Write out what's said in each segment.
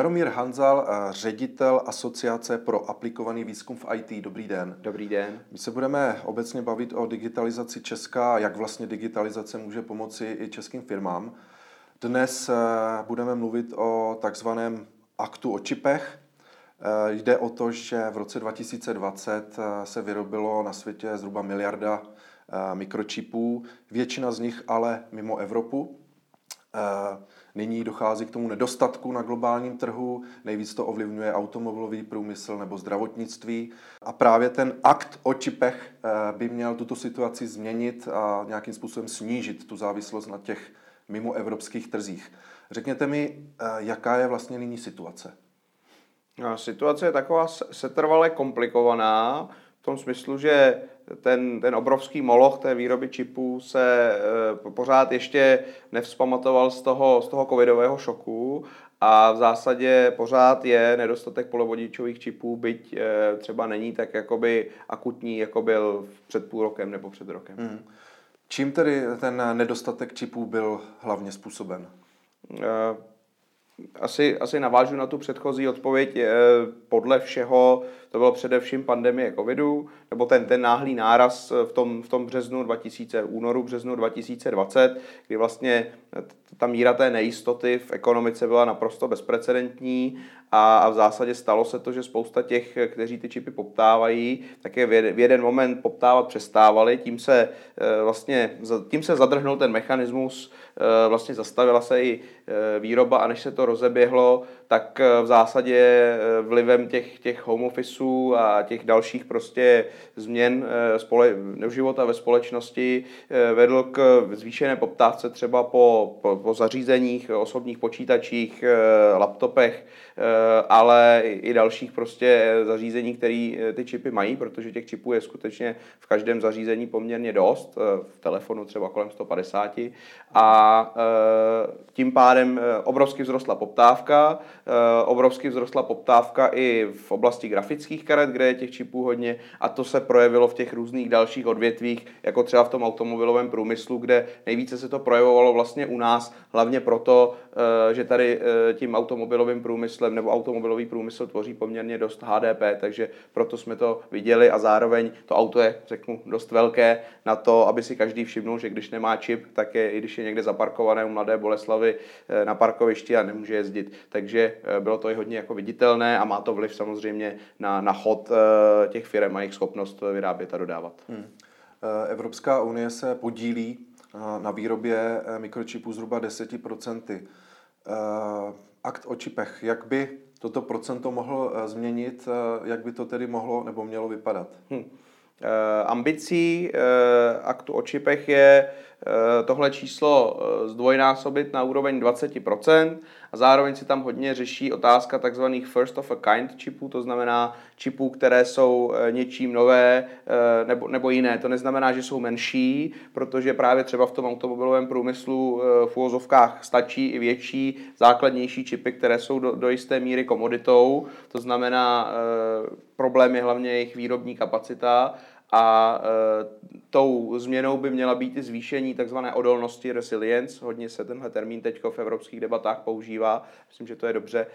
Jaromír Hanzal, ředitel Asociace pro aplikovaný výzkum v IT. Dobrý den. Dobrý den. My se budeme obecně bavit o digitalizaci Česka, jak vlastně digitalizace může pomoci i českým firmám. Dnes budeme mluvit o takzvaném aktu o čipech. Jde o to, že v roce 2020 se vyrobilo na světě zhruba miliarda mikročipů, většina z nich ale mimo Evropu. Nyní dochází k tomu nedostatku na globálním trhu, nejvíc to ovlivňuje automobilový průmysl nebo zdravotnictví. A právě ten akt o čipech eh, by měl tuto situaci změnit a nějakým způsobem snížit tu závislost na těch mimoevropských trzích. Řekněte mi, eh, jaká je vlastně nyní situace? No, situace je taková setrvale komplikovaná v tom smyslu, že ten, ten obrovský moloch té výroby čipů se e, pořád ještě nevzpamatoval z toho, z toho covidového šoku a v zásadě pořád je nedostatek polovodičových čipů, byť e, třeba není tak jakoby akutní, jako byl před půl rokem nebo před rokem. Hmm. Čím tedy ten nedostatek čipů byl hlavně způsoben? E, asi, asi navážu na tu předchozí odpověď. Podle všeho to bylo především pandemie covidu, nebo ten, ten náhlý náraz v tom, v tom březnu 2000, únoru březnu 2020, kdy vlastně ta míra té nejistoty v ekonomice byla naprosto bezprecedentní a, a v zásadě stalo se to, že spousta těch, kteří ty čipy poptávají, tak je v jeden moment poptávat přestávali, tím se eh, vlastně tím se zadrhnul ten mechanismus, eh, vlastně zastavila se i eh, výroba a než se to rozeběhlo, tak v zásadě vlivem těch, těch home officeů a těch dalších prostě změn spole, života ve společnosti vedl k zvýšené poptávce třeba po, po, po zařízeních, osobních počítačích, laptopech, Eh, ale i dalších prostě zařízení, které eh, ty čipy mají, protože těch čipů je skutečně v každém zařízení poměrně dost, eh, v telefonu třeba kolem 150 a tím pádem obrovsky vzrostla poptávka, obrovsky vzrostla poptávka i v oblasti grafických karet, kde je těch čipů hodně a to se projevilo v těch různých dalších odvětvích, jako třeba v tom automobilovém průmyslu, kde nejvíce se to projevovalo vlastně u nás, hlavně proto, že tady tím automobilovým průmyslem nebo automobilový průmysl tvoří poměrně dost HDP, takže proto jsme to viděli a zároveň to auto je, řeknu, dost velké na to, aby si každý všimnul, že když nemá čip, tak je, i když je někde zaparkované u Mladé Boleslavy eh, na parkovišti a nemůže jezdit. Takže eh, bylo to i hodně jako viditelné a má to vliv samozřejmě na, na chod eh, těch firm a jejich schopnost vyrábět a dodávat. Hmm. Evropská unie se podílí na výrobě mikročipů zhruba 10% akt o čipech, jak by toto procento mohl eh, změnit, eh, jak by to tedy mohlo nebo mělo vypadat? Hmm. Ambicí aktu o čipech je tohle číslo zdvojnásobit na úroveň 20%, a zároveň si tam hodně řeší otázka takzvaných first of a kind čipů, to znamená čipů, které jsou eh, něčím nové eh, nebo, nebo jiné. To neznamená, že jsou menší, protože právě třeba v tom automobilovém průmyslu eh, v úvozovkách stačí i větší, základnější čipy, které jsou do, do jisté míry komoditou. To znamená, problém je hlavně jejich výrobní kapacita a e, tou změnou by měla být i zvýšení tzv. odolnosti resilience. Hodně se tenhle termín teď v evropských debatách používá. Myslím, že to je dobře.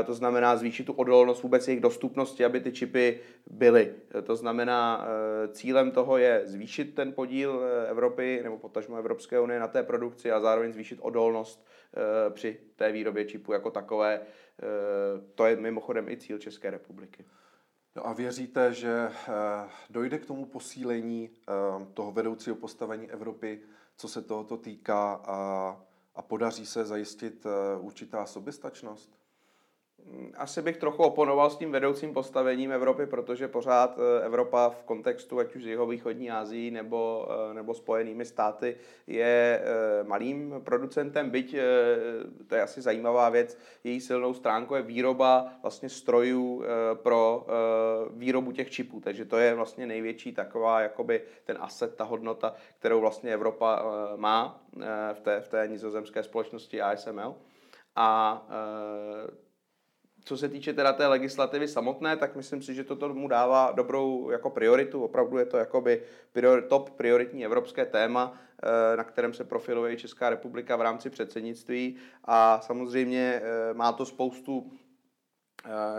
E, to znamená zvýšit tu odolnost vůbec jejich dostupnosti, aby ty čipy byly. E, to znamená, e, cílem toho je zvýšit ten podíl Evropy nebo potažmo Evropské unie na té produkci a zároveň zvýšit odolnost e, při té výrobě čipů jako takové. E, to je mimochodem i cíl České republiky. No a věříte, že eh, dojde k tomu posílení eh, toho vedoucího postavení Evropy, co se tohoto týká a, a podaří se zajistit eh, určitá soběstačnost? Asi bych trochu oponoval s tím vedoucím postavením Evropy, protože pořád eh, Evropa v kontextu ať už z jeho východní Asii nebo, eh, nebo spojenými státy je eh, malým producentem, byť to je asi zajímavá věc, její silnou stránkou je výroba vlastně strojů pro výrobu těch čipů, takže to je vlastně největší taková jakoby ten asset, ta hodnota, kterou vlastně Evropa má v té, v té nizozemské společnosti ASML. A co se týče teda té legislativy samotné, tak myslím si, že to tomu dává dobrou jako prioritu. Opravdu je to jakoby priori, top prioritní evropské téma, eh, na kterém se profiluje Česká republika v rámci předsednictví a samozřejmě eh, má to spoustu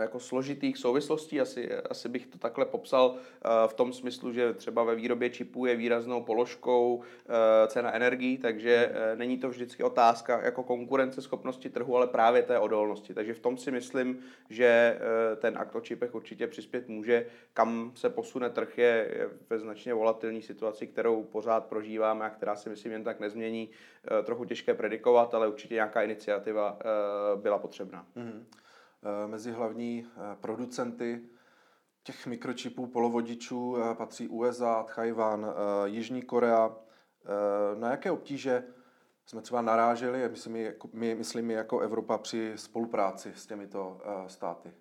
jako složitých souvislostí, asi, asi bych to takhle popsal eh, v tom smyslu, že třeba ve výrobě čipů je výraznou položkou eh, cena energií, takže není to vždycky otázka jako konkurenceschopnosti trhu, ale právě té odolnosti. Takže v tom si myslím, že ten akt o čipech určitě přispět může. Kam se posune trh je ve značně volatilní situaci, kterou pořád prožíváme a která si myslím jen tak nezmění. Trochu těžké predikovat, ale určitě nějaká iniciativa byla potřebná. Mm-hmm. Eh, mezi hlavní eh, producenty těch mikročipů, polovodičů eh, patří USA, Tchajvan, Jižní Korea. Na jaké obtíže jsme třeba naráželi, myslím, my, myslím jako Evropa při spolupráci s těmito státy?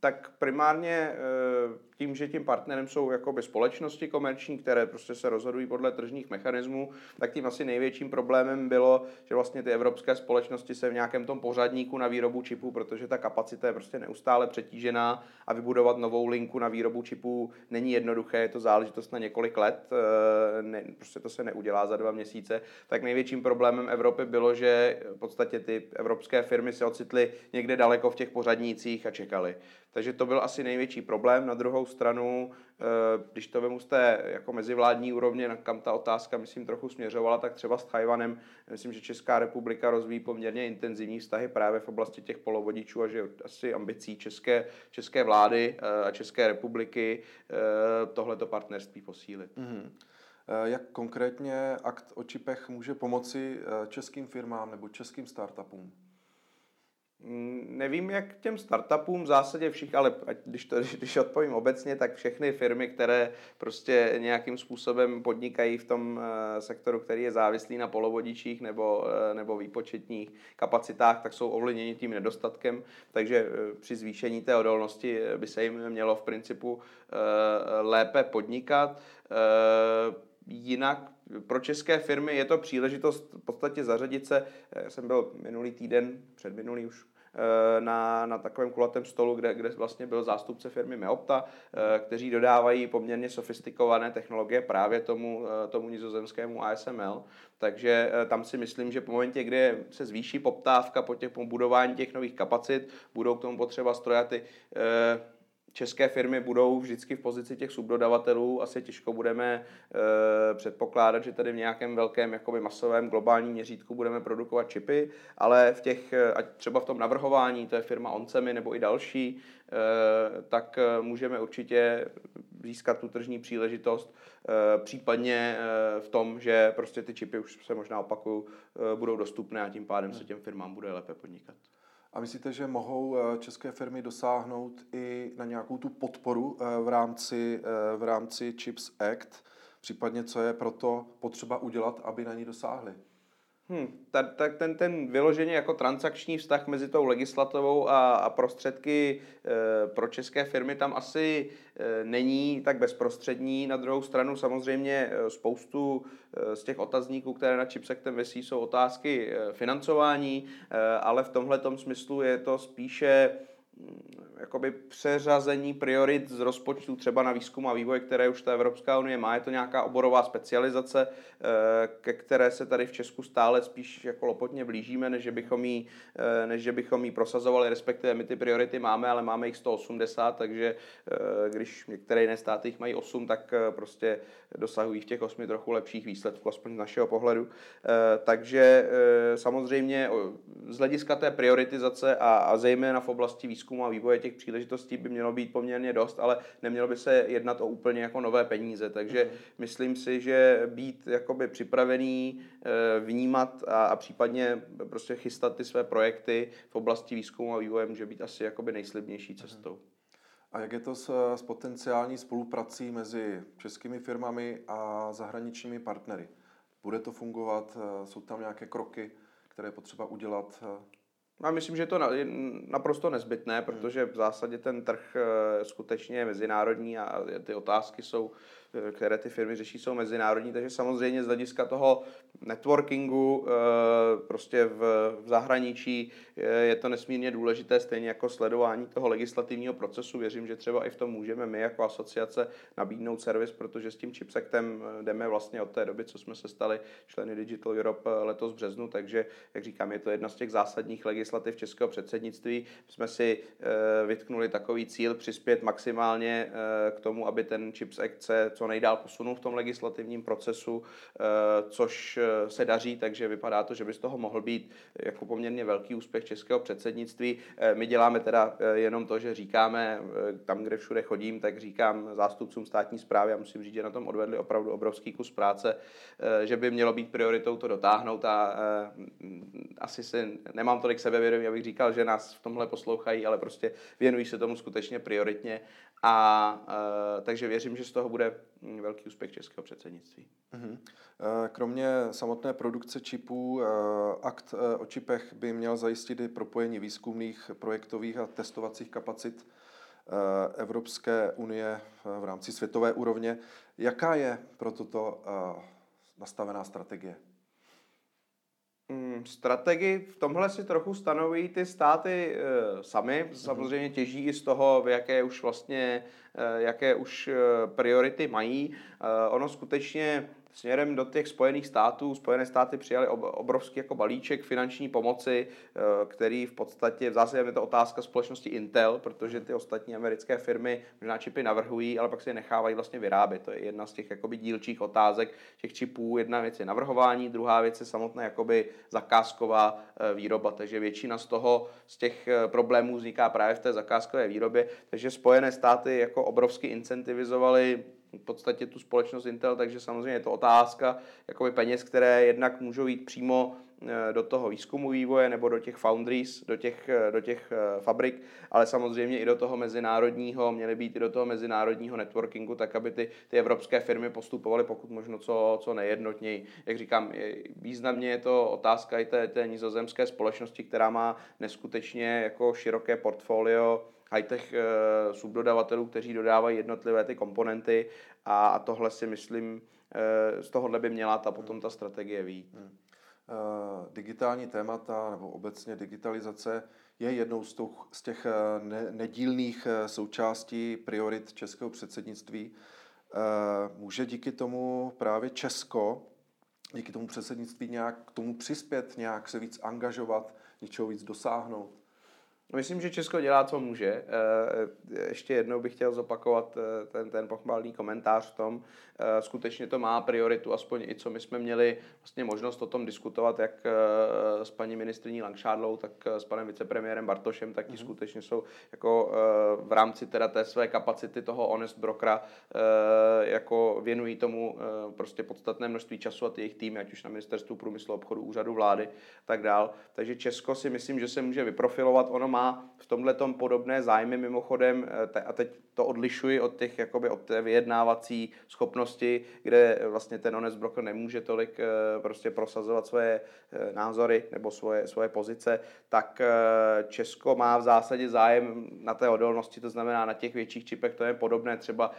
Tak primárně eh, tím, že tím partnerem jsou jakoby společnosti komerční, které prostě se rozhodují podle tržních mechanismů, tak tím asi největším problémem bylo, že vlastně ty evropské společnosti se v nějakém tom pořadníku na výrobu čipů, protože ta kapacita je prostě neustále přetížená a vybudovat novou linku na výrobu čipů není jednoduché, je to záležitost na několik let, eh, ne, prostě to se neudělá za dva měsíce, tak největším problémem Evropy bylo, že v podstatě ty evropské firmy se ocitly někde daleko v těch pořadnících a čekali. Takže to byl asi největší problém. Na druhou stranu, eh, když to vemu z té jako mezivládní úrovně, kam ta otázka, myslím, trochu směřovala, tak třeba s Tajvanem, myslím, že Česká republika rozvíjí poměrně intenzivní vztahy právě v oblasti těch polovodičů a že asi ambicí české, české vlády eh, a České republiky eh, tohleto partnerství posílit. Mm-hmm. Jak konkrétně akt o čipech může pomoci českým firmám nebo českým startupům? Nevím, jak těm startupům v zásadě všich, ale když, to, když odpovím obecně, tak všechny firmy, které prostě nějakým způsobem podnikají v tom eh, sektoru, který je závislý na polovodičích nebo, eh, nebo výpočetních kapacitách, tak jsou ovlivněni tím nedostatkem, takže eh, při zvýšení té odolnosti by se jim mělo v principu lépe podnikat. Jinak pro české firmy je to příležitost v podstatě zařadit se. Já jsem byl minulý týden, před minulý už na, na takovém kulatém stolu, kde, kde vlastně byl zástupce firmy Meopta, eh, kteří dodávají poměrně sofistikované technologie právě tomu, eh, tomu nizozemskému ASML. Takže tam si myslím, že po momentě, kdy se zvýší poptávka po, těch, po budování těch nových kapacit, budou k tomu potřeba strojaty české firmy budou vždycky v pozici těch subdodavatelů. Asi těžko budeme e, předpokládat, že tady v nějakém velkém jakoby masovém globálním měřítku budeme produkovat čipy, ale v těch, eh, ať třeba v tom navrhování, to je firma Oncemi nebo i další, e, tak můžeme určitě získat tu tržní příležitost, e, případně e, v tom, že prostě ty čipy už se možná opakuju, e, budou dostupné a tím pádem se těm firmám bude lépe podnikat. A myslíte, že mohou eh, české firmy dosáhnout i na nějakou tu podporu eh, v rámci, eh, v rámci CHIPS Act, případně co je proto potřeba udělat, aby na ní dosáhly? Hmm, tak, tak ten, ten vyloženě jako transakční vztah mezi tou legislativou a, a prostředky e, pro české firmy tam asi e, není tak bezprostřední. Na druhou stranu samozřejmě spoustu e, z těch otazníků, které na Chipsectem vysí, jsou otázky e, financování, e, ale v tomhle smyslu je to spíše jakoby přeřazení priorit z rozpočtu třeba na výzkum a vývoj, které už ta Evropská unie má. Je to nějaká oborová specializace, eh, ke které se tady v Česku stále spíš jako lopotně blížíme, než bychom jí, eh, než bychom jí prosazovali, respektive my ty priority máme, ale máme jich 180, takže eh, když některé jiné státy jich mají 8, tak prostě dosahují v těch 8 trochu lepších výsledků, aspoň z našeho pohledu. Takže samozřejmě z hlediska té prioritizace a, a zejména v oblasti výzkumu a vývoje těch příležitostí by mělo být poměrně dost, ale nemělo by se jednat o úplně jako nové peníze. Takže mm. myslím si, že být jakoby připravený, eh, vnímat a, a případně prostě chystat ty své projekty v oblasti výzkumu a vývoje může být asi jakoby nejslibnější mhm. cestou. A jak je to s, s potenciální spoluprací mezi českými firmami a zahraničními partnery? Bude to fungovat? Eh, jsou tam nějaké kroky, které je potřeba udělat? Já myslím, že je to naprosto nezbytné, protože v zásadě ten trh eh, skutečně je mezinárodní a ty otázky jsou které ty firmy řeší, jsou mezinárodní, takže samozřejmě z hlediska toho networkingu prostě v, v zahraničí je to nesmírně důležité, stejně jako sledování toho legislativního procesu. Věřím, že třeba i v tom můžeme my jako asociace nabídnout servis, protože s tím chipsectem jdeme vlastně od té doby, co jsme se stali členy Digital Europe letos v březnu, takže, jak říkám, je to jedna z těch zásadních legislativ českého předsednictví. Jsme si vytknuli takový cíl přispět maximálně k tomu, aby ten Chips Act se co nejdál posunul v tom legislativním procesu, eh, což eh, se daří, takže vypadá to, že by z toho mohl být jako poměrně velký úspěch českého předsednictví. Eh, my děláme teda jenom to, že říkáme tam, kde všude chodím, tak říkám zástupcům státní zprávy a musím říct, že na tom odvedli opravdu obrovský kus práce, že by mělo být prioritou to dotáhnout a asi si nemám tolik sebevědomí, abych říkal, že nás v tomhle poslouchají, ale prostě věnují se tomu skutečně prioritně a takže věřím, že z toho bude mm, velký úspěch českého předsednictví. Mhm. E, kromě samotné produkce čipů, e, akt e, o čipech by měl zajistit i propojení výzkumných, projektových a testovacích kapacit Evropské unie v rámci světové úrovně. Jaká je pro toto nastavená strategie? Mm, strategii v tomhle si trochu stanoví ty státy e, sami. Samozřejmě těží i z toho, v jaké už vlastně, e, jaké už e, priority mají. E, ono skutečně směrem do těch Spojených států. Spojené státy přijali obrovský jako balíček finanční pomoci, eh, který v podstatě, v zásadě je to otázka společnosti Intel, protože ty ostatní americké firmy možná čipy navrhují, ale pak si je nechávají vlastně vyrábět. To je jedna z těch jakoby dílčích otázek těch čipů. Jedna věc je navrhování, druhá věc je samotná jakoby zakázková eh, výroba. Takže většina z toho, z těch eh, problémů vzniká právě v té zakázkové výrobě. Takže Spojené státy jako obrovsky incentivizovaly v podstatě tu společnost Intel, takže samozřejmě je to otázka jakoby peněz, které jednak můžou jít přímo eh, do toho výzkumu vývoje nebo do těch foundries, do těch, eh, do těch eh, fabrik, ale samozřejmě i do toho mezinárodního, měly být i do toho mezinárodního networkingu, tak aby ty, ty evropské firmy postupovaly pokud možno co, co nejednotněji. Jak říkám, významně je to otázka i té, té nizozemské společnosti, která má neskutečně jako široké portfolio high-tech uh, subdodavatelů, kteří dodávají jednotlivé ty komponenty a, a tohle si myslím, uh, z tohohle by měla ta potom ta strategie výjít. Hmm. Uh, digitální témata nebo obecně digitalizace je jednou z, z těch ne, nedílných součástí priorit českého předsednictví. Může díky tomu právě Česko, díky tomu předsednictví nějak k tomu přispět, nějak se víc angažovat, něčeho víc dosáhnout? Myslím, že Česko dělá, co může. Eh, eh, ještě jednou bych chtěl zopakovat eh, ten, ten pochvalný komentář v tom. Skutečně to má prioritu, aspoň i co my jsme měli vlastně možnost o tom diskutovat, jak s paní ministriní Langšádlou, tak s panem vicepremiérem Bartošem, tak ti mm-hmm. skutečně jsou jako v rámci teda té své kapacity toho honest brokera jako věnují tomu prostě podstatné množství času a ty jejich týmy, ať už na ministerstvu průmyslu, obchodu, úřadu vlády, tak dál. Takže Česko si myslím, že se může vyprofilovat. Ono má v tomhle podobné zájmy mimochodem, eh, a teď to odlišuji od těch, jakoby od té vyjednávací schopnosti, kde vlastně ten honest broker nemůže tolik eh, prostě prosazovat svoje eh, názory nebo svoje, svoje pozice, tak Česko má v zásadě zájem na té odolnosti, to znamená na těch větších čipech, to je podobné třeba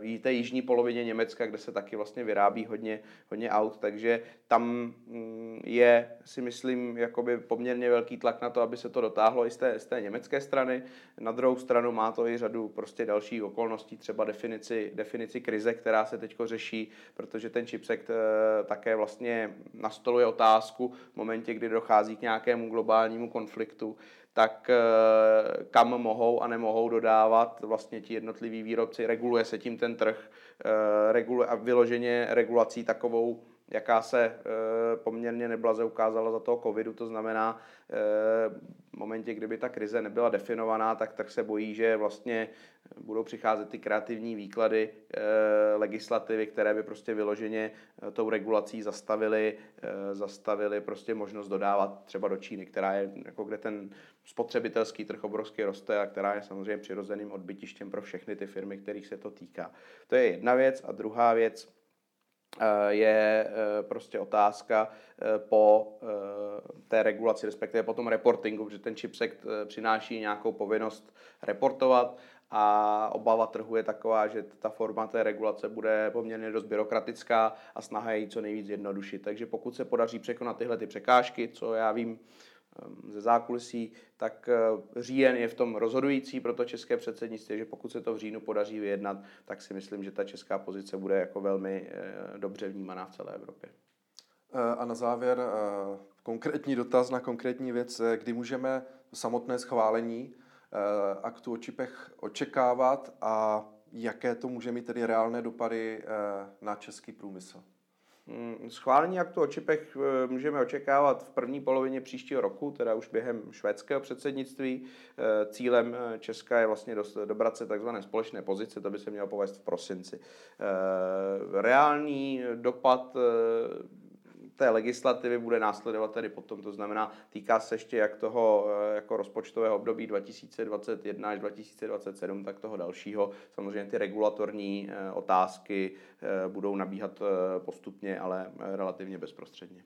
v té jižní polovině Německa, kde se taky vlastně vyrábí hodně, hodně aut, takže tam mm, je, si myslím, jakoby poměrně velký tlak na to, aby se to dotáhlo i z té, z té německé strany. Na druhou stranu má to i řadu prostě dalších okolností, třeba definici, definici krize, která se teď řeší, protože ten chipsect eh, také vlastně nastoluje otázku v momentě, kdy dochází k nějakému globálnímu konfliktu, tak eh, kam mohou a nemohou dodávat vlastně ti jednotliví výrobci. Reguluje se tím ten trh eh, reguluje, a vyloženě regulací takovou jaká se e, poměrně neblaze ukázala za toho covidu, to znamená e, v momentě, kdyby ta krize nebyla definovaná, tak, tak se bojí, že vlastně budou přicházet ty kreativní výklady e, legislativy, které by prostě vyloženě tou regulací zastavili, zastavili prostě možnost dodávat třeba do Číny, která je jako kde ten spotřebitelský trh obrovský roste a která je samozřejmě přirozeným odbytištěm pro všechny ty firmy, kterých se to týká. To je jedna věc a druhá věc, je eh, prostě otázka eh, po té regulaci, respektive po tom reportingu, protože ten chipsect přináší nějakou povinnost reportovat a obava trhu je taková, že ta forma té regulace bude poměrně dost byrokratická a snaha je co nejvíc jednodušit. Takže pokud se podaří překonat tyhle ty překážky, co já vím, ze zákulisí, tak eh, říjen je v tom rozhodující pro to české předsednictví, že pokud se to v říjnu podaří vyjednat, tak si myslím, že ta česká pozice bude jako velmi eh, dobře vnímaná v celé Evropě. Eh, a na závěr konkrétní dotaz na konkrétní věc, kdy můžeme samotné schválení aktu o čipech očekávat a jaké to může mít tedy reálné dopady na český průmysl. Mm, schválení aktu o čipech eh, můžeme očekávat v první polovině příštího roku, teda už během švédského předsednictví. Eh, cílem eh, Česka je vlastně dobrat se takzvané společné pozice, to by se mělo povést v prosinci. Reálný dopad té legislativy bude následovat tedy potom. To znamená, týká se ještě jak toho eh, jako rozpočtového období 2021 až 2027, tak toho dalšího. Samozřejmě ty regulatorní eh, otázky eh, budou nabíhat postupně, ale relativně bezprostředně.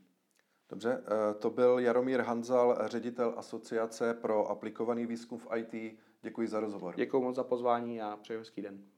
Dobře, to byl Jaromír Hanzal, ředitel Asociace pro aplikovaný výzkum v IT. Děkuji za rozhovor. Děkuji moc za pozvání a přeji hezký den.